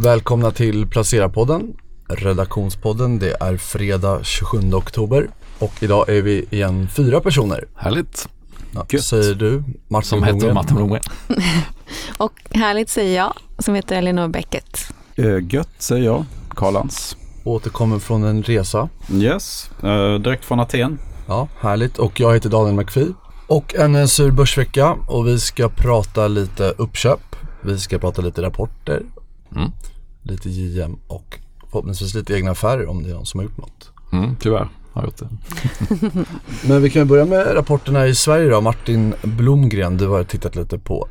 Välkomna till Placera-podden, redaktionspodden. Det är fredag 27 oktober och idag är vi igen fyra personer. Härligt. Ja, Gött. säger du, Martin Som heter. Martin Blomgren. Och härligt säger jag, som heter Elinor Bäcket. Eh, gött säger jag, Karlans. Återkommer från en resa. Yes, eh, direkt från Aten. Ja, härligt. Och jag heter Daniel McPhee. Och en sur börsvecka och vi ska prata lite uppköp. Vi ska prata lite rapporter, Mm. lite JM och förhoppningsvis lite egna affärer om det är någon som har gjort något. Mm, tyvärr har jag gjort det. Men vi kan ju börja med rapporterna i Sverige då. Martin Blomgren, du har tittat lite på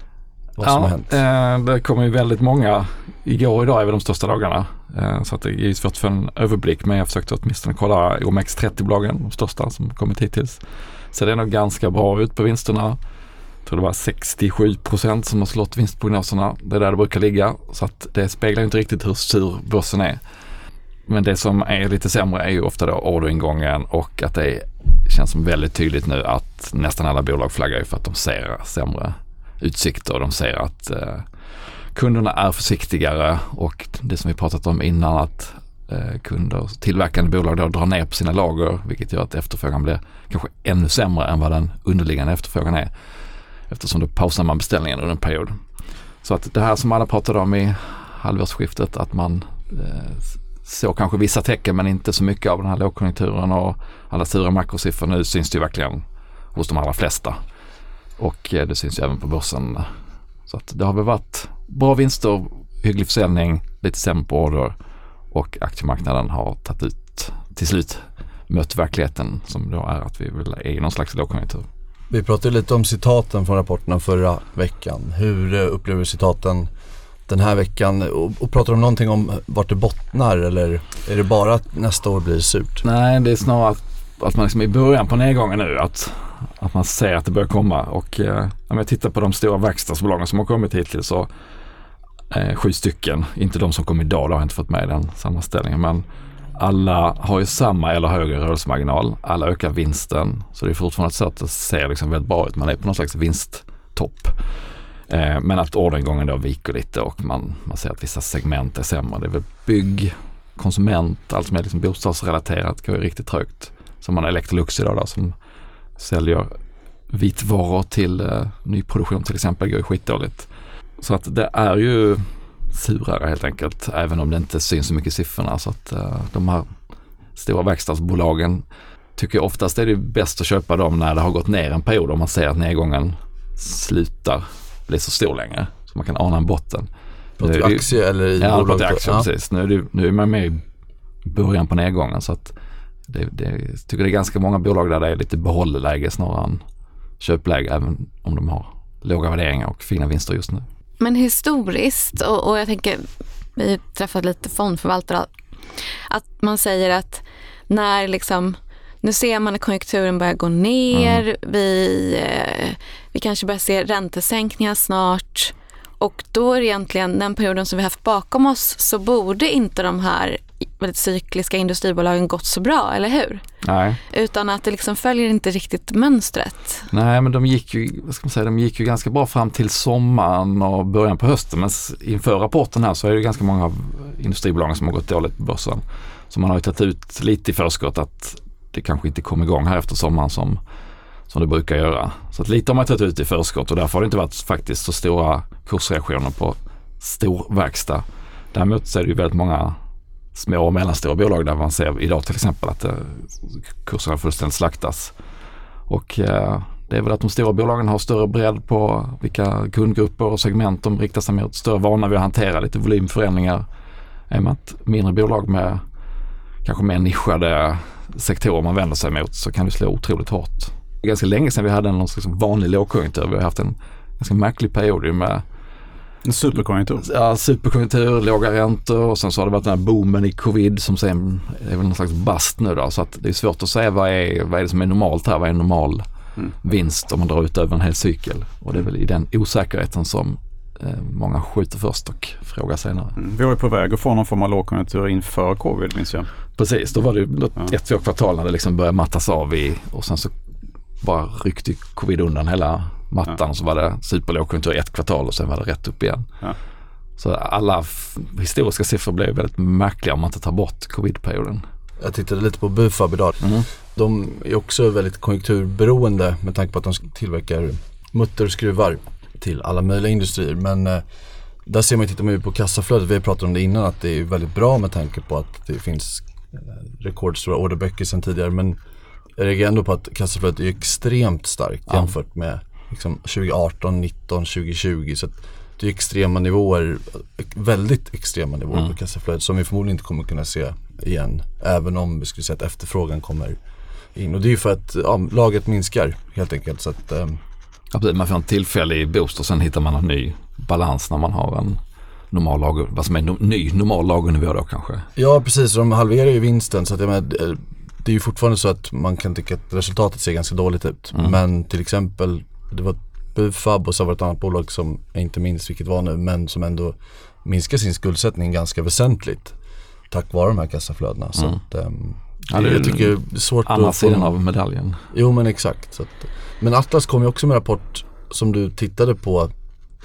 vad som har hänt. Eh, det kommer ju väldigt många. Igår och idag är väl de största dagarna. Eh, så att det är svårt för en överblick men jag försökte åtminstone kolla OMX30-bolagen, de största som kommit hittills. Så det är nog ganska bra ut på vinsterna. Jag tror det var 67 procent som har slått vinstprognoserna. Det är där det brukar ligga. Så att det speglar inte riktigt hur sur börsen är. Men det som är lite sämre är ju ofta då orderingången och att det känns som väldigt tydligt nu att nästan alla bolag flaggar ju för att de ser sämre utsikter och de ser att eh, kunderna är försiktigare och det som vi pratat om innan att eh, kunder, tillverkande bolag då drar ner på sina lager vilket gör att efterfrågan blir kanske ännu sämre än vad den underliggande efterfrågan är. Eftersom då pausar man beställningen under en period. Så att det här som alla pratade om i halvårsskiftet att man eh, såg kanske vissa tecken men inte så mycket av den här lågkonjunkturen och alla sura makrosiffror nu syns det ju verkligen hos de allra flesta. Och eh, det syns ju även på börsen. Så att det har väl varit bra vinster, hygglig försäljning, lite sämre på order och aktiemarknaden har tagit ut till slut mött verkligheten som då är att vi är i någon slags lågkonjunktur. Vi pratade lite om citaten från rapporterna förra veckan. Hur eh, upplever du citaten den här veckan? Och, och pratar de någonting om vart det bottnar eller är det bara att nästa år blir surt? Nej, det är snarare att, att man liksom är i början på nedgången nu. Att, att man ser att det börjar komma. Och eh, om jag tittar på de stora verkstadsbolagen som har kommit hittills så eh, sju stycken, inte de som kom idag, då har jag inte fått med i den sammanställningen. Men alla har ju samma eller högre rörelsemarginal. Alla ökar vinsten. Så det är fortfarande så att det ser liksom väldigt bra ut. Man är på någon slags vinsttopp. Eh, men att orderingången då viker lite och man, man ser att vissa segment är sämre. Det är väl bygg, konsument, allt som är liksom bostadsrelaterat går ju riktigt trögt. Som man har Electrolux idag då som säljer vitvaror till eh, nyproduktion till exempel går ju skitdåligt. Så att det är ju surare helt enkelt även om det inte syns så mycket i siffrorna. Så att eh, de här stora verkstadsbolagen tycker jag oftast är det bäst att köpa dem när det har gått ner en period och man ser att nedgången slutar bli så stor längre. Så man kan ana en botten. Pratar du aktie eller i Ja, jag bolaget? pratar aktier Ja. precis. Nu är, det, nu är man med i början på nedgången så att det, det, jag tycker det är ganska många bolag där det är lite behållläge snarare än köpläge även om de har låga värderingar och fina vinster just nu. Men historiskt, och, och jag tänker, vi har träffat lite fondförvaltare, att man säger att när liksom, nu ser man att konjunkturen börjar gå ner, vi, eh, vi kanske börjar se räntesänkningar snart och då är det egentligen den perioden som vi haft bakom oss så borde inte de här väldigt cykliska industribolagen gått så bra, eller hur? Nej, Utan att det liksom följer inte riktigt mönstret. Nej men de gick ju, vad ska man säga, de gick ju ganska bra fram till sommaren och början på hösten. Men inför rapporten här så är det ganska många av industribolagen som har gått dåligt på börsen. Så man har ju tagit ut lite i förskott att det kanske inte kom igång här efter sommaren som, som det brukar göra. Så att lite har man tagit ut i förskott och därför har det inte varit faktiskt så stora kursreaktioner på stor verkstad. Däremot så är det ju väldigt många små och mellanstora bolag där man ser idag till exempel att eh, kurserna fullständigt slaktas. Och eh, det är väl att de stora bolagen har större bredd på vilka kundgrupper och segment de riktar sig mot. Större vana vid att hantera lite volymförändringar. I och med att mindre bolag med kanske mer nischade sektorer man vänder sig mot så kan det slå otroligt hårt. Det är ganska länge sedan vi hade en någon slags vanlig lågkonjunktur. Vi har haft en ganska märklig period med en superkonjunktur. ja, superkonjunktur, låga räntor och sen så har det varit den här boomen i covid som sen är väl någon slags bast nu då. Så att det är svårt att säga vad är, vad är det som är normalt här, vad är normal Mm. vinst om man drar ut över en hel cykel. Och det är väl i den osäkerheten som eh, många skjuter först och frågar senare. Mm. Vi var ju på väg att få någon form av lågkonjunktur inför covid minns jag. Precis, då var det Ja. ett, två kvartal när det liksom började mattas av i och sen så bara ryckte covid undan hela mattan och så var det superlågkonjunktur ett kvartal och sen var det rätt upp igen. Ja. Så alla historiska siffror blir väldigt märkliga om man inte tar bort covidperioden. Jag tittade lite på Bufab idag. Mm. De är också väldigt konjunkturberoende med tanke på att de tillverkar mutter och skruvar till alla möjliga industrier. Men eh, där ser man, tittar man ju på kassaflödet, vi har pratat om det innan, att det är väldigt bra med tanke på att det finns eh, rekordstora orderböcker sedan tidigare. Men jag reagerar ändå på att kassaflödet är extremt starkt Ja. jämfört med liksom, 2018, 19, 2020. Så det är extrema nivåer, väldigt extrema nivåer Mm. på kassaflödet som vi förmodligen inte kommer kunna se igen. Även om vi skulle säga att efterfrågan kommer in. Och det är ju för att ja, laget minskar helt enkelt. Så att, ehm, Ja, precis. Man får en tillfällig boost och sen hittar man en ny balans när man har en normal lager, vad som är no, ny normal lagernivå då kanske. ja precis, de halverar ju vinsten. Så att, jag menar, eh, det är ju fortfarande så att man kan tycka att resultatet ser ganska dåligt ut. Mm. Men till exempel, det var Bufab och så var det ett annat bolag som jag inte minns vilket var nu. Men som ändå minskar sin skuldsättning ganska väsentligt. Tack vare de här kassaflödena. Så Mm. att, ehm, Ja, det är jag tycker det är svårt Andra att få sidan av medaljen. Jo men exakt. Så att, men Atlas kom ju också med en rapport som du tittade på.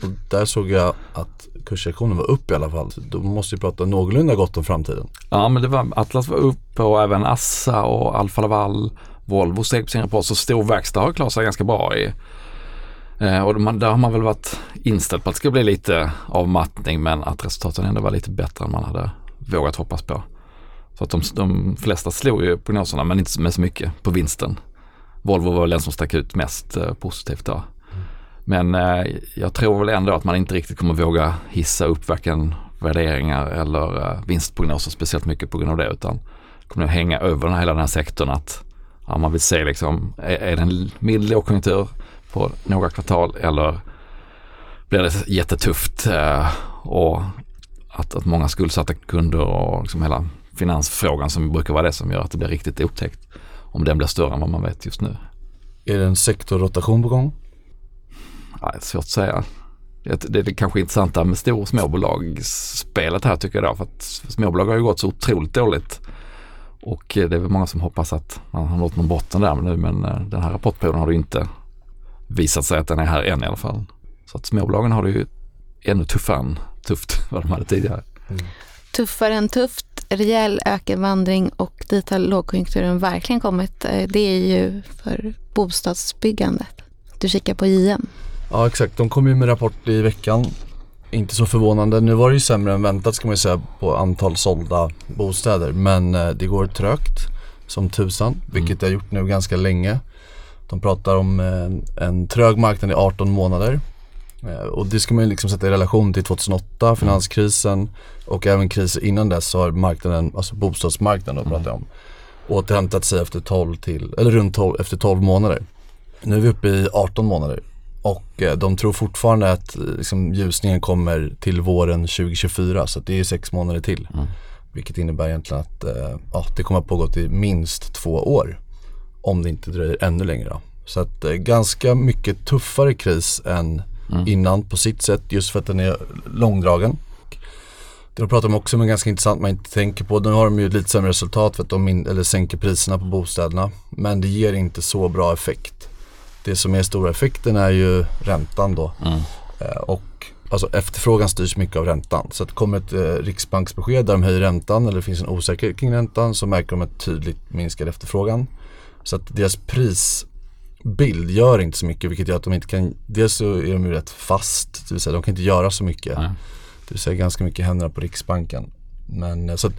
Och där såg jag att kurssektionen var upp i alla fall. Så Då måste vi prata någorlunda gott om framtiden. Ja men det var, Atlas var uppe och även Assa och Alfa Laval, Volvo steg på sin rapport. Så stor verkstad har klarat sig ganska bra i. Eh, och man, där har man väl varit inställd på att det ska bli lite avmattning men att resultaten ändå var lite bättre än man hade vågat hoppas på. Så att de, de flesta slog ju prognoserna men inte med så mycket på vinsten. Volvo var väl den som stack ut mest eh, positivt då. Men eh, jag tror väl ändå att man inte riktigt kommer våga hissa upp varken värderingar eller eh, vinstprognoser speciellt mycket på grund av det utan kommer nog hänga över den här, hela den här sektorn att ja, man vill se liksom, är, är det en mild lågkonjunktur på några kvartal eller blir det jättetufft eh, och att, att många skuldsatta kunder och liksom hela finansfrågan som brukar vara det som gör att det blir riktigt otäckt om den blir större än vad man vet just nu. Är det en sektorrotation på gång? Ja, det är svårt att säga. Det, det är kanske intressanta med stor och småbolagsspelet här tycker jag då. För att småbolag har ju gått så otroligt dåligt. Och eh, det är väl många som hoppas att man har nått någon botten där nu men eh, den här rapportperioden har det inte visat sig att den är här än i alla fall. Så att småbolagen har det ju ännu tuffare än tufft vad de hade tidigare. Tuffare än tufft, rejäl ökenvandring och dit har lågkonjunkturen verkligen kommit. Eh, Det är ju för bostadsbyggandet. Du kikar på JM. Ja exakt, de kom ju med rapport i veckan. Inte så förvånande. Nu var det ju sämre än väntat ska man ju säga på antal sålda bostäder. Men eh, det går trögt som tusan, vilket det har gjort nu ganska länge. De pratar om eh, en trög marknad i 18 månader. Eh, Och det ska man ju liksom sätta i relation till 2008, finanskrisen och även kriser innan dess så har marknaden, alltså bostadsmarknaden då pratar jag om, återhämtat sig efter 12 till, eller runt 12, efter 12 månader. Nu är vi uppe i 18 månader och eh, de tror fortfarande att liksom, ljusningen kommer till våren 2024 så det är sex månader till. Mm. Vilket innebär egentligen att ja, det kommer att pågå till minst två år. Om det inte dröjer ännu längre. Då. Så att eh, ganska mycket tuffare kris än Mm. innan på sitt sätt just för att den är långdragen. Det de pratar om också men ganska intressant man inte tänker på. Nu har de ju lite sämre resultat för att de in, eller sänker priserna på bostäderna. Men det ger inte så bra effekt. Det som är stora effekten är ju räntan då. Mm. Eh, och alltså efterfrågan styrs mycket av räntan. Så att kommer ett eh, riksbanksbesked där de höjer räntan eller det finns en osäkerhet kring räntan så märker de ett tydligt minskad efterfrågan. Så att deras prisbild gör inte så mycket vilket gör att de inte kan, dels så är de ju rätt fast, det vill säga de kan inte göra så mycket. Nej. Det vill säga ganska mycket händerna på Riksbanken. Men eh, så att,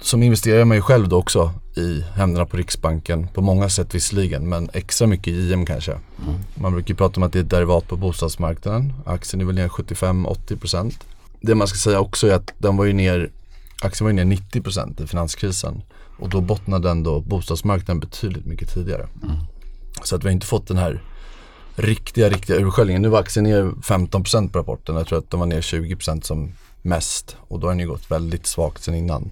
som investerare är man ju själv då också i händerna på Riksbanken på många sätt visserligen men extra mycket i JM kanske. Mm. Man brukar ju prata om att det är ett derivat på bostadsmarknaden. Aktien är väl ner 75-80%. Det man ska säga också är att den var ju ner, aktien var ju ner 90% i finanskrisen. Och då bottnade ändå bostadsmarknaden betydligt mycket tidigare. Mm. Så att vi har inte fått den här riktiga, riktiga urskällningen. Nu var aktien ner 15% på rapporten. Jag tror att den var ner 20% som mest. Och då har den ju gått väldigt svagt sen innan.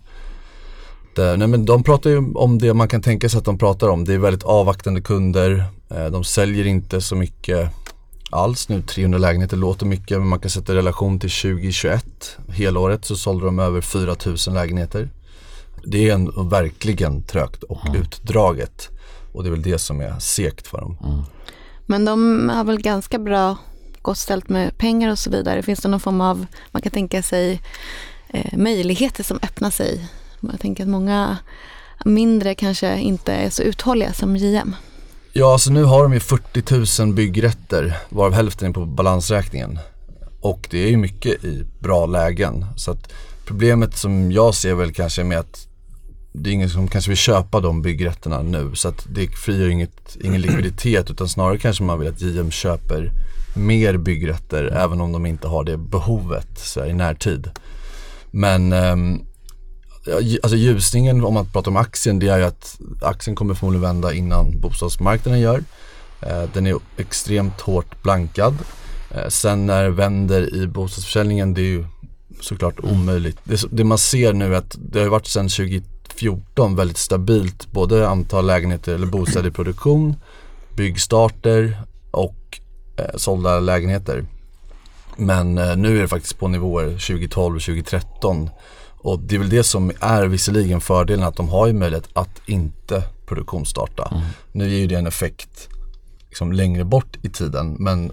Det, nej men de pratar ju om det man kan tänka sig att de pratar om. Det är väldigt avvaktande kunder. Eh, de säljer inte så mycket alls nu. 300 lägenheter låter mycket men man kan sätta i relation till 2021. Helåret så sålde de över 4000 lägenheter. Det är en, verkligen trögt och utdraget. Och det är väl det som är segt för dem. Men de har väl ganska bra gott ställt med pengar och så vidare? Finns det någon form av, man kan tänka sig eh, möjligheter som öppnar sig? Jag tänker att många mindre kanske inte är så uthålliga som JM. Ja, alltså nu har de ju 40 000 byggrätter varav hälften är på balansräkningen. Och det är ju mycket i bra lägen. Så att problemet som jag ser väl kanske med att det är ingen som kanske vill köpa de byggrätterna nu så att det frigör inget, ingen likviditet utan snarare kanske man vill att JM köper mer byggrätter även om de inte har det behovet så här, i närtid. Men um, alltså ljusningen om man pratar om aktien det är ju att aktien kommer förmodligen vända innan bostadsmarknaden gör. Uh, den är extremt hårt blankad. Uh, sen när det vänder i bostadsförsäljningen det är ju såklart omöjligt. Det, det man ser nu är att det har varit sedan 20 2014 väldigt stabilt både antal lägenheter eller bostäder i produktion, byggstarter och eh, sålda lägenheter. Men eh, nu är det faktiskt på nivåer 2012 och 2013 och det är väl det som är visserligen fördelen att de har ju möjlighet att inte produktionsstarta. Mm. Nu ger ju det en effekt liksom längre bort i tiden men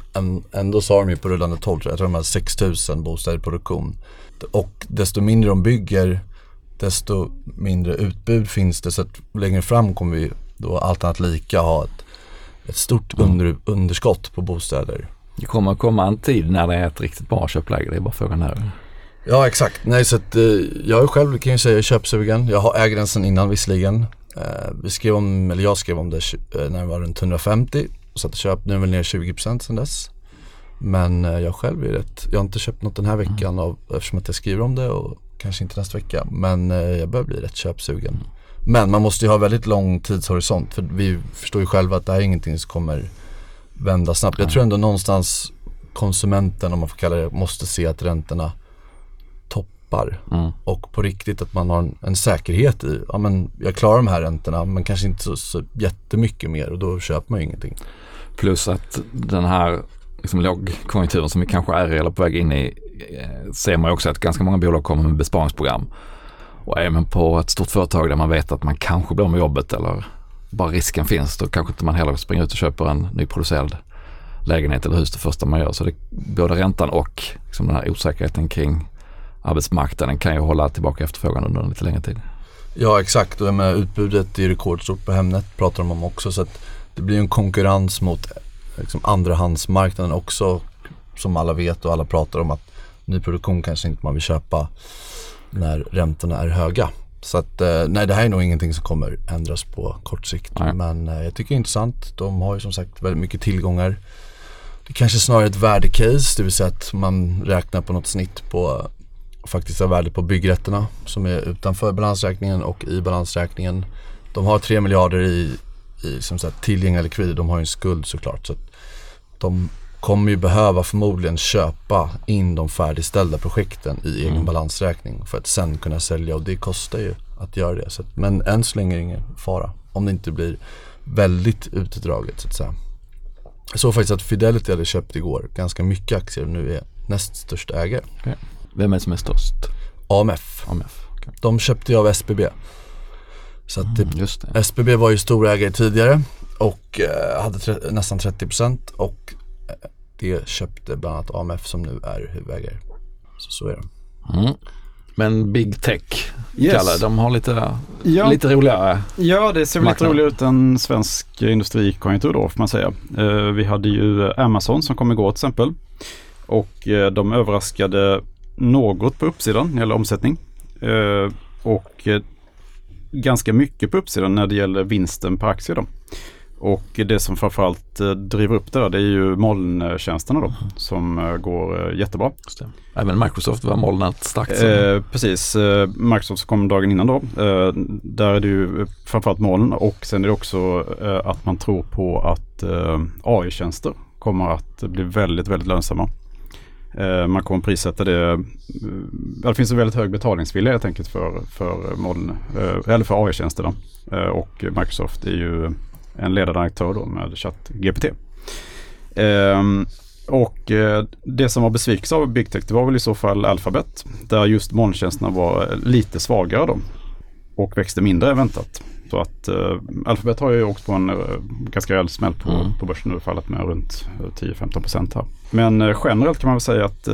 ändå så har de ju på rullande 12, jag tror de har 6000 bostäder i produktion. Och desto mindre de bygger desto mindre utbud finns det. Så att längre fram kommer vi då allt annat lika ha ett, ett stort mm. under, underskott på bostäder. Det kommer att komma en tid när det är ett riktigt bra köpläge. Det är bara frågan när. Ja exakt. Nej så att eh, jag är själv kan jag säga köpsugen. Jag har äger den sedan innan visserligen. Eh, vi skrev om, eller jag skrev om det eh, när det var runt 150. Så att köp, nu är väl ner 20% sedan dess. Men eh, jag själv är rätt, jag har inte köpt något den här veckan mm. av, eftersom att jag skriver om det och kanske inte nästa vecka. Men eh, jag börjar bli rätt köpsugen. Men man måste ju ha väldigt lång tidshorisont för vi förstår ju själva att det här är ingenting som kommer vända snabbt. Jag tror ändå någonstans konsumenten om man får kalla det måste se att räntorna toppar. Mm. Och på riktigt att man har en, en, säkerhet i, ja men jag klarar de här räntorna men kanske inte så, så jättemycket mer och då köper man ju ingenting. Plus att den här liksom lågkonjunkturen som vi kanske är eller på väg in i Eh, ser man också att ganska många bolag kommer med besparingsprogram. Och är man på ett stort företag där man vet att man kanske blir med jobbet eller bara risken finns, då kanske inte man heller springer ut och köper en nyproducerad lägenhet eller hus det första man gör. Så det, både räntan och liksom den här osäkerheten kring arbetsmarknaden kan ju hålla tillbaka efterfrågan under en lite längre tid. Ja exakt och med utbudet är rekordstort på Hemnet pratar de om också så att det blir en konkurrens mot liksom, andrahandsmarknaden också som alla vet och alla pratar om att nyproduktion kanske inte man vill köpa när räntorna är höga. Så att eh, nej det här är nog ingenting som kommer ändras på kort sikt. Nej. Men eh, jag tycker det är intressant. De har ju som sagt väldigt mycket tillgångar. Det kanske snarare är ett värdecase, det vill säga att man räknar på något snitt på faktiska värdet på byggrätterna som är utanför balansräkningen och i balansräkningen. De har 3 miljarder i, i som sagt, tillgängliga likvider. De har ju en skuld såklart. Så de kommer ju behöva förmodligen köpa in de färdigställda projekten i egen mm. balansräkning för att sen kunna sälja och det kostar ju att göra det. Så att, men än så länge är det ingen fara om det inte blir väldigt utdraget så att säga. Jag såg faktiskt att Fidelity hade köpt igår ganska mycket aktier och nu är näst största ägare. Okay. Vem är som är störst? AMF. AMF okay. De köpte ju av SBB. Så att mm, SBB var ju storägare tidigare och eh, hade nästan 30% och det köpte bland annat AMF som nu är huvudägare. Så, så är det. Mm. Men Big Tech, yes. Kalle, de har lite, ja. lite roligare Ja, det ser väl lite roligare ut än svensk industrikonjunktur då får man säga. Uh, vi hade ju Amazon som kom igår till exempel. Och uh, de överraskade något på uppsidan när det gäller omsättning. Uh, och ganska mycket på uppsidan när det gäller vinsten per aktie. Då. Och det som framförallt eh, driver upp det där det är ju molntjänsterna då som eh, går eh, jättebra. Även Microsoft var molnet starkt. Eh, precis, Microsoft kom dagen innan då. Eh, där är det ju framförallt moln och sen är det också eh, att man tror på att AI-tjänster kommer att bli väldigt, väldigt lönsamma. Man kommer prissätta det. Det finns en väldigt hög betalningsvilja helt enkelt för, för, moln, eller för AI-tjänster. Och Microsoft är ju en ledande aktör då med ChatGPT. Ehm, och eh, det som var besvikelse av Big Tech det var väl i så fall Alphabet där just molntjänsterna var lite svagare då och växte mindre än väntat. Så att uh, Alphabet har ju åkt på en uh, ganska rejäl smäll på, Mm. på börsen nu fallit med runt eh, 10-15 procent här. Men generellt kan man väl säga att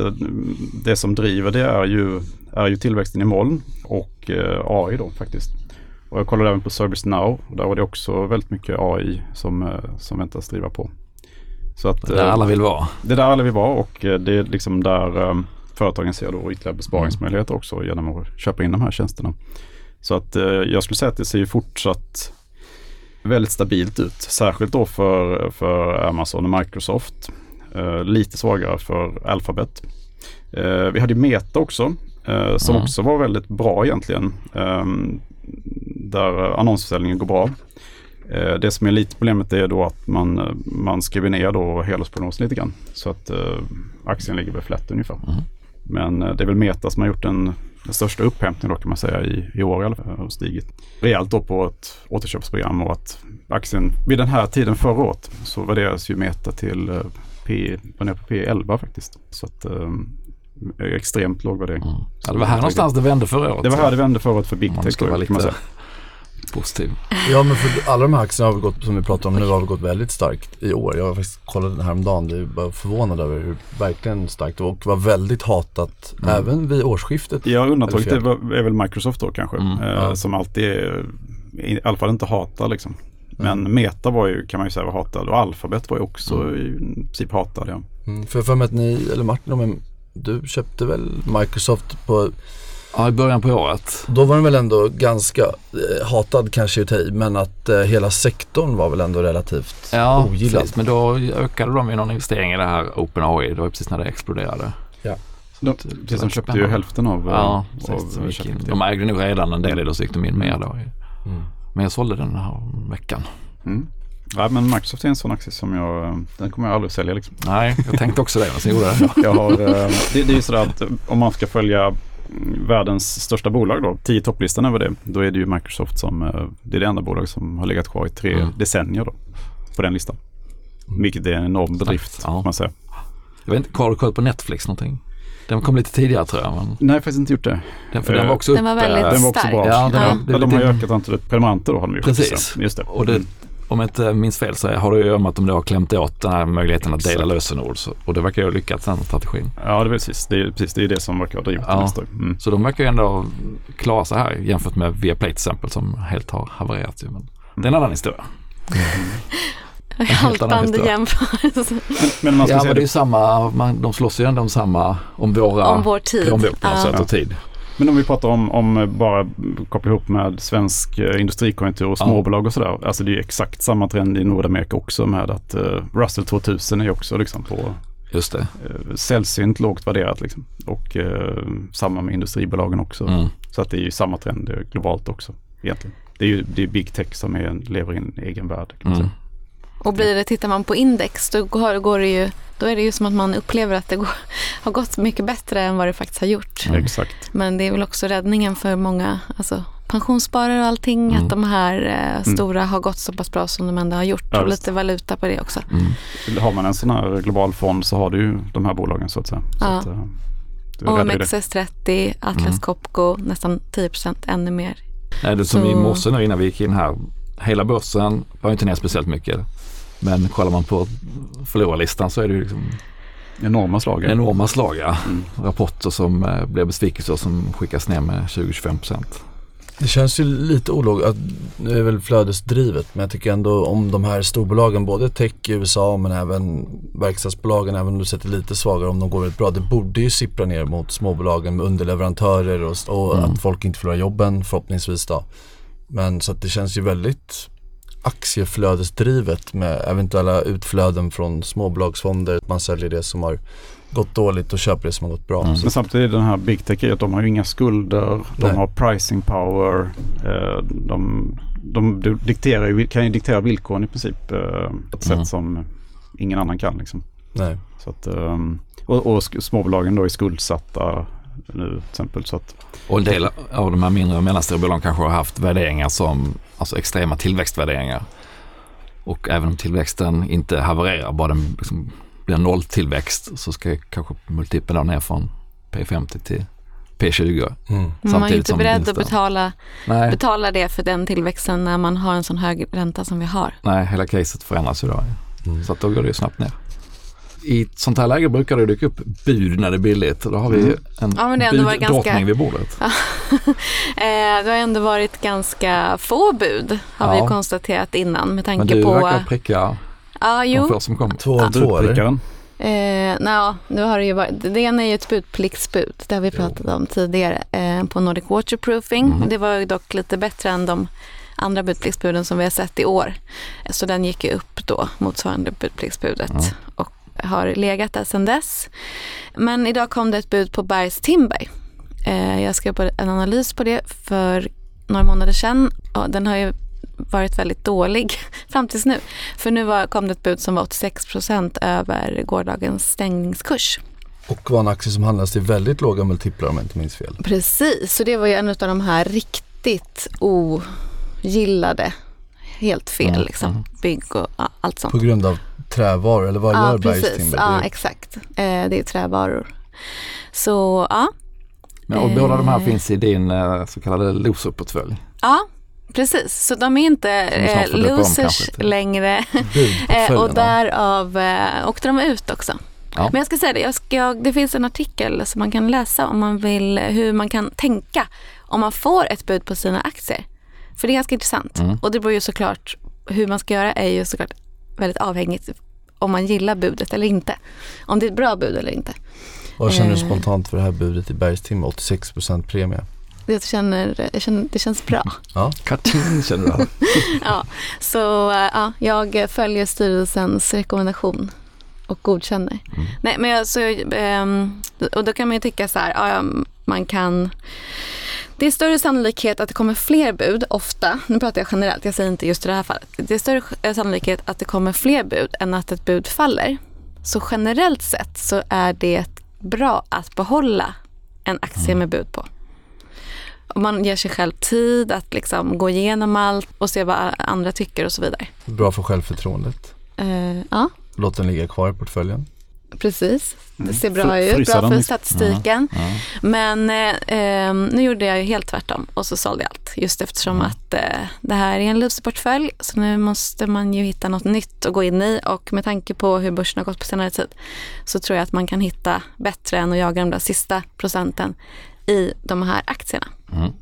det som driver det är ju, är ju tillväxten i moln och AI då faktiskt. Och jag kollade även på ServiceNow och där var det också väldigt mycket AI som, uh, som väntas driva på. Så att, Där uh, alla vill vara. det är där alla vill vara och uh, det är liksom där företagen ser då ytterligare besparingsmöjligheter också genom att köpa in de här tjänsterna. Så att eh, jag skulle säga att det ser ju fortsatt väldigt stabilt ut. Särskilt då för, för Amazon och Microsoft. Eh, lite svagare för Alphabet. Eh, vi hade ju Meta också. Eh, som Mm. också var väldigt bra egentligen. Där annonsförsäljningen går bra. Eh, det som är lite problemet är då att man, eh, man skriver ner då helårsprognosen lite grann. Så att eh, aktien ligger väl flätt ungefär. Mm. Men det är väl Meta som har gjort den, den största upphämtningen då kan man säga i, i år i alla fall och stigit rejält då på ett återköpsprogram och att aktien vid den här tiden förra året så värderas ju Meta till P, var nere på P11 faktiskt. Så att extremt låg värdering. Mm. Ja, det var här någonstans det vände förra året. Det var här det vände förra året för Big Tech vara kan man lite säga. Positiv. Ja men för alla de här aktierna har gått, som vi pratar om nu, har gått väldigt starkt i år. Jag har faktiskt kollat den här om dagen. Det är bara förvånad över hur verkligen starkt det var och var väldigt hatat Mm. även vid årsskiftet. Ja, undantaget är, väl- är väl Microsoft då kanske. Mm, eh, ja. Som alltid är, i alla fall inte hatar liksom. Men Mm. Meta var ju, kan man ju säga, var hatad och Alphabet var ju också i princip hatad. Ja. Mm, för jag för mig att ni, eller Martin, om du köpte väl Microsoft på, Ja, i början på året. då var den väl ändå ganska eh, hatad kanske i, men att eh, hela sektorn var väl ändå relativt Ja, ogillad. precis. Men då ökade de ju någon investering i det här OpenAI. Det var precis när det exploderade. De, Det- det precis, de köpte ju hälften av, Ja, av precis. De, in. ChatGPT. de ägde nog redan en del i det så gick de in mer då. Mm. Men jag sålde den här veckan. Mm. Ja, men Microsoft är en sån aktie som jag, eh, den kommer jag aldrig sälja liksom. Nej, jag tänkte också det. Men sen gjorde jag det. Jag har, eh, det, det är ju sådär att eh, om man ska följa mm, världens största bolag då, tio topplistan över det, då är det ju Microsoft som, eh, det är det enda bolag som har legat kvar i tre Mm. decennier då, på den listan. Mm. Vilket är en enorm bedrift, Ja. man säga. Jag vet inte, har du koll på Netflix någonting? Den kom lite tidigare tror jag. Men Nej, jag har faktiskt inte gjort det. den, för den var också Den var väldigt Den var också stark. bra. Ja, den Ja. var- Ja, de har ju ökat antalet prenumeranter då har de ju. Precis. Just det. Och det. Om jag inte minns fel så har det ju med att de då har klämt åt den här möjligheten att dela lösenord. Så, och det verkar ju ha lyckats den strategin. Ja, det är precis. Det är, precis, det är det som verkar ha drivit Ja. det mesta. Mm. Så de verkar ju ändå klara sig här jämfört med Viaplay till exempel som helt har havererat. ju. Men det är en annan historia. Haltande jämförelse Men man ska Ja säga men det är ju samma, man, de slåss ju ändå om samma, om våra om vår tid. plånbok på något Ja. sätt och tid. Men om vi pratar om, om bara koppla ihop med svensk eh, industrikonjunktur och Ja. småbolag och sådär. Alltså det är ju exakt samma trend i Nordamerika också med att eh, Russell 2000 är också liksom på Just det. uh, sällsynt lågt värderat liksom. Och eh, samma med industribolagen också. Mm. Så att det är ju samma trend eh, globalt också egentligen. Det är ju det är big tech som är lever i en egen värld. Kan man Mm. Och blir det, tittar man på index då, går, går det ju, då är det ju som att man upplever att det går, har gått mycket bättre än vad det faktiskt har gjort. Mm. Exakt. Men det är väl också räddningen för många alltså, pensionssparare och allting Mm. att de här eh, stora har gått så pass bra som de ändå har gjort. Ja, och lite valuta på det också. Mm. Har man en sån här global fond så har du ju de här bolagen så att säga. Så Ja. att, eh, du räddar ju det. OMXS30, Atlas Mm. Copco, nästan 10% ännu mer. Nej, det är som Så- i morse nu innan vi gick in här. Hela börsen var ju inte ner speciellt mycket. Men kollar man på förlorarlistan så är det ju liksom Enorma slag. enorma slag. Ja. Mm. Rapporter som eh, blir besvikelser som skickas ner med 20-25 procent. Det känns ju lite ologiskt, nu är det väl flödesdrivet men jag tycker ändå om de här storbolagen, både tech i USA men även verkstadsbolagen, även om du sätter lite svagare om de går väldigt bra. Det borde ju sippra ner mot småbolagen med underleverantörer och, och Mm. att folk inte förlorar jobben förhoppningsvis då. Men så att det känns ju väldigt aktieflödesdrivet med eventuella utflöden från småbolagsfonder. Man säljer det som har gått dåligt och köper det som har gått bra. Mm. Men samtidigt den här big tech är att de har ju inga skulder, de Nej. har pricing power, eh, de, de, de dikterar kan ju diktera villkoren i princip eh, på ett Mm. sätt som ingen annan kan. Liksom. nej. Så att, ehm, och, och småbolagen då är skuldsatta nu till exempel. Så att, Och en del av de här mindre och mellanstora bolagen kanske har haft värderingar som alltså extrema tillväxtvärderingar. Och även om tillväxten inte havererar, bara den liksom blir nolltillväxt så ska kanske multipeln då ner från P50 till P20. Mm. Men man är inte beredd att betala, Nej, betala det för den tillväxten när man har en sån hög ränta som vi har. nej, hela caset förändras ju då. Mm. Så att då går det ju snabbt ner. I ett sånt här läge brukar det dyka upp bud när det är billigt. Då har vi Mm. en Ja, men buddrottning ganska- vid bordet. Eh, det har ändå varit ganska få bud har vi Ja. ju konstaterat innan med Men tanke du på... verkar pricka Ja, de jo. få som kommer. Två av två eller? Eh, no, nu har det ju varit, det ena är ju ett budpliktsbud, det har vi pratat om tidigare, eh, på Nordic Waterproofing. Mm. Det var ju dock lite bättre än de andra budpliktsbuden som vi har sett i år. Så den gick ju upp då, motsvarande budpliktsbudet. Ja. Har legat där sedan dess. Men idag kom det ett bud på Bergs Timber. Eh, jag skrev på en analys på det för några månader sedan. Och den har ju varit väldigt dålig fram tills nu. För nu var, kom det ett bud som var 86 procent över gårdagens stängningskurs. Och var en aktie som handlades till väldigt låga multiplar om jag inte minns fel. Precis, så det var ju en av de här riktigt ogillade, helt fel Mm, liksom, mm. bygg och allt sånt. På grund av trävaror eller vad Ja, gör precis. Bergstimber? Ja, exakt. Eh, det är trävaror. Så ja, Men, och båda de här Eh. finns i din eh, så kallade loserportfölj. ja, precis. Så de är inte eh, om losers kanske till- längre. Eh, och därav eh, åkte de ut också. Ja. Men jag ska säga det, jag ska, det finns en artikel som man kan läsa om man vill hur man kan tänka om man får ett bud på sina aktier. För det är ganska intressant. Mm. Och det beror ju såklart, hur man ska göra är ju såklart väldigt avhängigt om man gillar budet eller inte. Om det är ett bra bud eller inte. Vad känner du Eh. spontant för det här budet i Bergstimmer? 86% premie. Jag känner, jag känner, det känns bra. Ja, Karting känner du? ja. Så eh, ja, jag följer styrelsens rekommendation och godkänner. Mm. Nej, men jag, så, ehm, och då kan man ju tycka så här, ja, man kan det är större sannolikhet att det kommer fler bud, ofta. Nu pratar jag generellt, jag säger inte just i det här fallet. Det är större sannolikhet att det kommer fler bud än att ett bud faller. Så generellt sett så är det bra att behålla en aktie med bud på. Och man ger sig själv tid att liksom gå igenom allt och se vad andra tycker och så vidare. bra för självförtroendet. Eh, ja, Låt den ligga kvar i portföljen. Precis. Det ser bra Fr- ut, bra för statistiken. Ja. Men eh, eh, nu gjorde jag ju helt tvärtom och så sålde jag allt. Just eftersom Mm. att eh, det här är en loserportfölj så nu måste man ju hitta något nytt att gå in i och med tanke på hur börsen har gått på senare tid så tror jag att man kan hitta bättre än att jaga de där sista procenten i de här aktierna. Mm.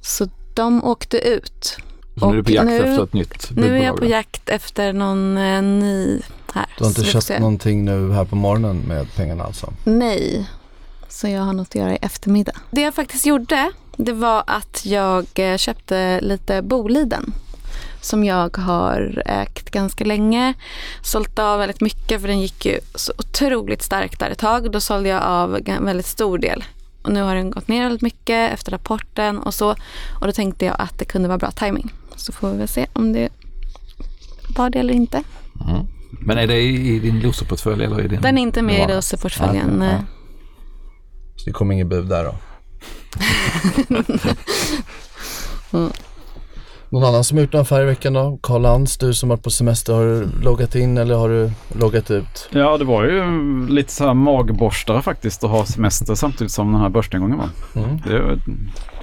Så de åkte ut. Så nu är du på Och jakt nu- efter ett nytt Nu är jag budbolag på jakt efter någon eh, ny här. Du har inte köpt någonting nu här på morgonen med pengarna alltså? Nej, så jag har något att göra i eftermiddag. Det jag faktiskt gjorde, det var att jag eh, köpte lite Boliden som jag har ägt ganska länge. Sålt av väldigt mycket för den gick ju så otroligt starkt där ett tag. Då sålde jag av en väldigt stor del. Och nu har den gått ner väldigt mycket efter rapporten och så. Och då tänkte jag att det kunde vara bra timing. Så får vi väl se om det var det eller inte. Mm. Men är det i, i din loserportfölj eller i din? Den är inte med i? Loser-portföljen. Ja, ja. Så det kommer ingen bud där då? Någon annan som har gjort en affär i veckan då? Karl Lantz, du som varit på semester, har du loggat in eller har du loggat ut? Ja, det var ju lite så här magborstare faktiskt att ha semester samtidigt som den här börsnedgången var. Mm. Det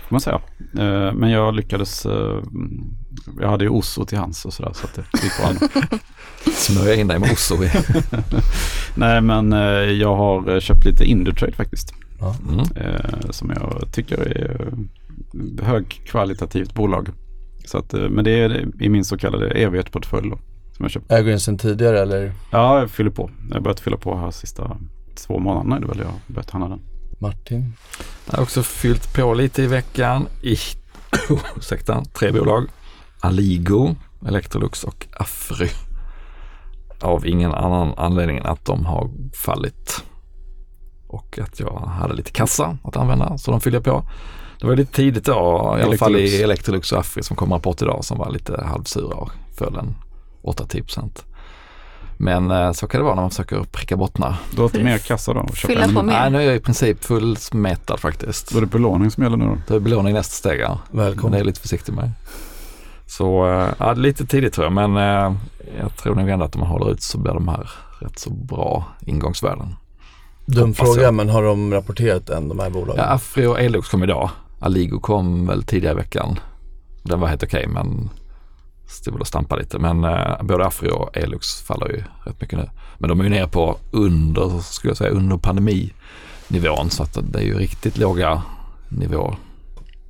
får man säga. Eh, Men jag lyckades, eh, jag hade ju Osso till hands och sådär så att det gick bra. Smörja in dig med Osso. Nej men eh, jag har eh, köpt lite Indutrade faktiskt. Mm. eh, Som jag tycker är högkvalitativt bolag. Så att, eh, men det är i min så kallade evighetsportfölj då, som jag köpt. Äger du den sedan tidigare eller Ja, jag fyller på. Jag har börjat fylla på här sista två månaderna är det väl jag har börjat handla den. Martin? Jag har också fyllt på lite i veckan i ursäkta, tre bolag. Aligo, Electrolux och Afry. Av ingen annan anledning än att de har fallit. Och att jag hade lite kassa att använda så de fyllde jag på. Det var lite tidigt då, i alla fall Electrolux. i Electrolux och Afry som kom rapport idag som var lite halvsura och föll en 8-10%. Men eh, så kan det vara när man försöker pricka bottnar. Du har inte mer kassa då? Fylla en- på mer. Nej, nu är jag i princip fullsmetad faktiskt. Då är det belåning som gäller nu då? Det är belåning nästa steg ja. Men Välkommen. det är lite försiktig med. Så eh, ja, lite tidigt tror jag men eh, jag tror nog ändå att om man håller ut så blir de här rätt så bra ingångsvärden. Dum fråga men har de rapporterat än de här bolagen? Ja, Afri och Elux kom idag. Aligo kom väl tidigare i veckan. Den var helt okej men stod och stampade lite. Men eh, både Afri och Elux faller ju rätt mycket nu. Men de är ju nere på under, skulle jag säga, under pandeminivån. Så att det är ju riktigt låga nivåer.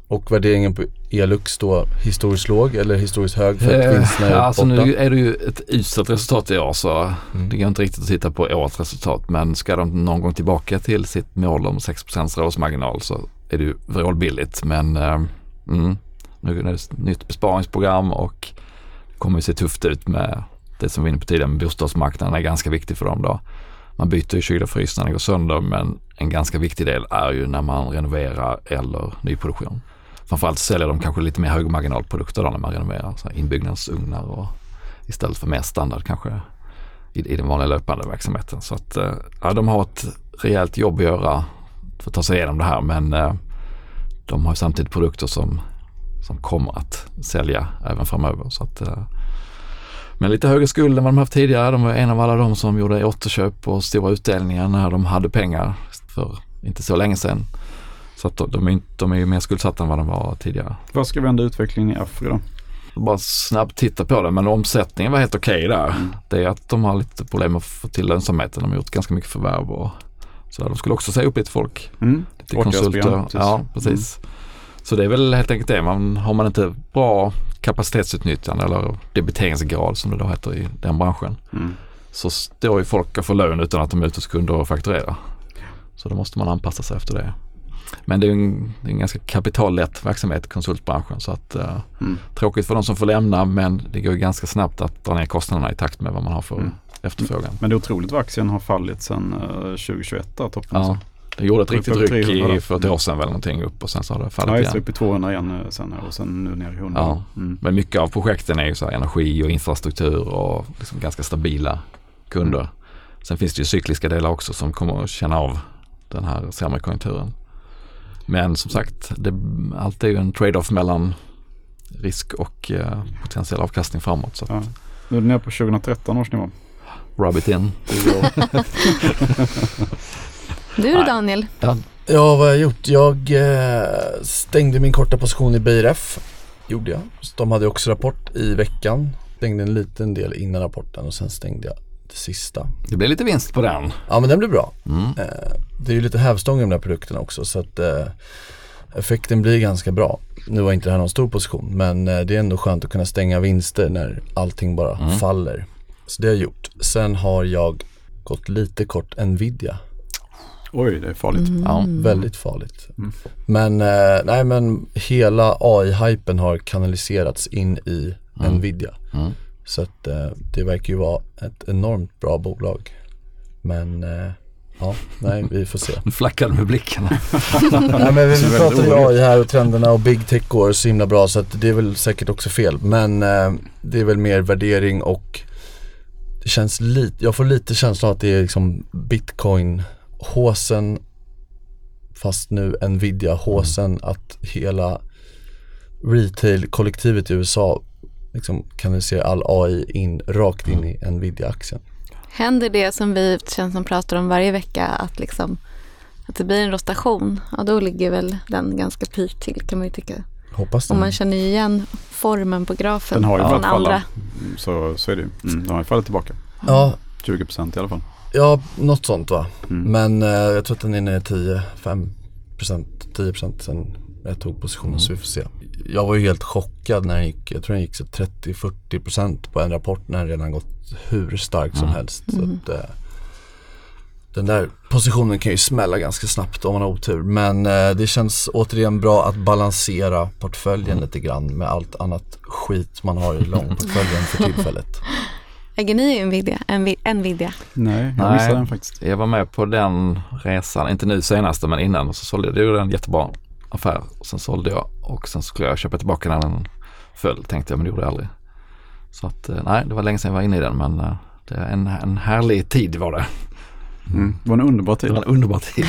Och värderingen på Elux då historiskt låg eller historiskt hög för att Eh, vinsterna är borta? alltså nu är det ju ett uselt resultat i år så Mm. det går inte riktigt att titta på årets resultat. Men ska de någon gång tillbaka till sitt mål om 6% rådsmarginal så är det ju vrålbilligt. Men eh, mm, nu är det ett nytt besparingsprogram och det kommer ju se tufft ut med det som vi var inne på tidigare med bostadsmarknaden är ganska viktig för dem då. Man byter ju kyl och frys när det går sönder men en ganska viktig del är ju när man renoverar eller nyproduktion. Framförallt säljer de kanske lite mer högmarginalprodukter då när man renoverar, så här inbyggnadsugnar och istället för mer standard kanske i, i den vanliga löpande verksamheten. Så att eh, ja, de har ett rejält jobb att göra för att ta sig igenom det här men eh, de har samtidigt produkter som, som kommer att sälja även framöver. Så att, eh, men lite högre skuld än vad de haft tidigare. De var en av alla de som gjorde återköp och stora utdelningar när de hade pengar för inte så länge sedan. Så att de, är, de är ju mer skuldsatta än vad de var tidigare. Vad ska vända utvecklingen i Afri då? Bara snabbt titta på det men omsättningen var helt okej där. Det är att de har lite problem att få till lönsamheten. De har gjort ganska mycket förvärv och så. De skulle också säga upp lite folk. Mm. Lite konsulter. Ja, precis. Så det är väl helt enkelt det. Man, har man inte bra kapacitetsutnyttjande eller debiteringsgrad som det då heter i den branschen Mm. så står ju folk och får lön utan att de är ute hos kunder och fakturerar. Så då måste man anpassa sig efter det. Men det är en, det är en ganska kapitallätt verksamhet, konsultbranschen. Så att, eh, Mm. Tråkigt för de som får lämna men det går ganska snabbt att dra ner kostnaderna i takt med vad man har för Mm. efterfrågan. Men det är otroligt vad aktien har fallit sedan eh, 2021 där, toppen. Ja, det gjorde ett riktigt ryck 300 i för ett år sedan väl någonting upp och sen så har det Ja, fallit just igen. upp i 200 igen eh, sen och sen nu ner i 100. Ja. Mm. Men mycket av projekten är ju så här energi och infrastruktur och liksom ganska stabila kunder. Sen finns det ju cykliska delar också som kommer att känna av den här sämre konjunkturen. Men som sagt, det, allt är ju en trade-off mellan risk och eh, potentiell avkastning framåt. Så att Ja. Nu är det nere på 2013 års nivå. rub it in. Du då Daniel? Ja, Ja, vad har jag gjort? Jag eh, stängde min korta position i BRF. Gjorde jag. Så de hade också rapport i veckan. Stängde en liten del innan rapporten och sen stängde jag det sista. det blir lite vinst på den. Ja men den blev bra. Mm. Eh, det är ju lite hävstång i de där produkterna också så att eh, effekten blir ganska bra. Nu var inte det här någon stor position men eh, det är ändå skönt att kunna stänga vinster när allting bara Mm. faller. Så det har jag gjort. Sen har jag gått lite kort Nvidia. Oj, det är farligt. Ja. Väldigt farligt. Mm. Men eh, nej men hela AI-hypen har kanaliserats in i Mm. Nvidia. Mm. Så att eh, det verkar ju vara ett enormt bra bolag. Men eh, ja, nej vi får se. Nu flackar det med blickarna. nej men vi, pratar ju. AI här och trenderna och big tech går så himla bra så att det är väl säkert också fel. Men eh, det är väl mer värdering och det känns lite, jag får lite känslan att det är liksom bitcoin håsen fast nu Nvidia håsen att hela retail-kollektivet i USA liksom kanaliserar all AI in rakt in i Nvidia-aktien. Händer det som vi känns som pratar om varje vecka att liksom att det blir en rotation, ja då ligger väl den ganska pyrt till kan man ju tycka. Hoppas det. Om man känner igen formen på grafen Den har ju från börjat falla. andra. Så, så är det ju. Mm, de har ju fallit tillbaka. Ja, 20 procent i alla fall. ja, något sånt va. Mm. Men eh, jag tror att den är nere 10, 5 10 sen jag tog positionen så vi får se. Jag var ju helt chockad när den gick, jag tror den gick så 30-40% på en rapport när den redan gått hur starkt som Mm. helst. Så att, eh, den där positionen kan ju smälla ganska snabbt om man har otur. Men eh, det känns återigen bra att balansera portföljen lite grann med allt annat skit man har i långportföljen för tillfället. Äger ni Nvidia? Nvi- Nvidia? Nej, jag Nej. missade den faktiskt. Jag var med på den resan, inte nu senaste men innan och så sålde jag, det gjorde en jättebra affär. Och sen sålde jag och sen skulle jag köpa tillbaka den när den föll tänkte jag men det gjorde jag aldrig. Så att eh, nej, det var länge sedan jag var inne i den men eh, det är en, en härlig tid var det. Mm. Det var en underbar Det tid. var en underbar tid.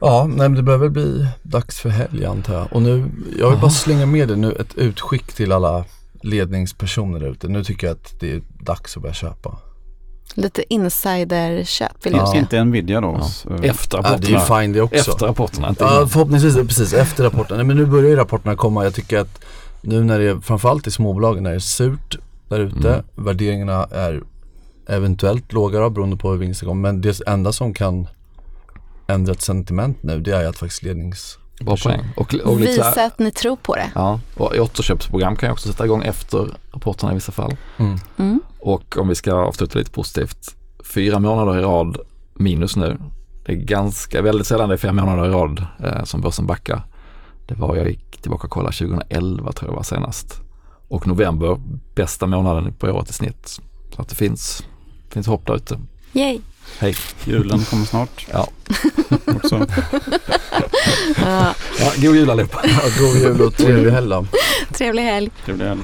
Ja, nej, men det behöver bli dags för helg antar jag. Och nu, jag vill bara slänga med det nu, ett utskick till alla ledningspersoner där ute. Nu tycker jag att det är dags att börja köpa. Lite insiderköp vill Ja. jag säga. Inte Nvidia då. Ja. Efter Ja, det är ju rapporterna. fine det också. efter rapporterna, Ja förhoppningsvis, precis efter rapporten. Nej, men nu börjar ju rapporterna komma. Jag tycker att nu när det är, framförallt i småbolagen, när det är surt där ute, Mm. värderingarna är eventuellt låga då, beroende på hur vinsten kommer. Men det enda som kan ändra ett sentiment nu, det är att faktiskt lednings... Bra poäng. Och, och Visa här, att ni tror på det. ja, och återköpsprogram kan jag också sätta igång efter rapporterna i vissa fall. Mm. Mm. Och om vi ska avsluta lite positivt, fyra månader i rad minus nu. Det är ganska, väldigt sällan det är fem månader i rad eh, som börsen backar. Det var, jag gick tillbaka och kollade 2011 tror jag var senast. Och november, bästa månaden på året i snitt. Så att det finns, finns hopp där ute. Yay. Hej! julen kommer snart Ja. också. Ja, Ja, god jul allihopa! Ja, god jul och trevlig helg då. trevlig helg. Trevlig helg.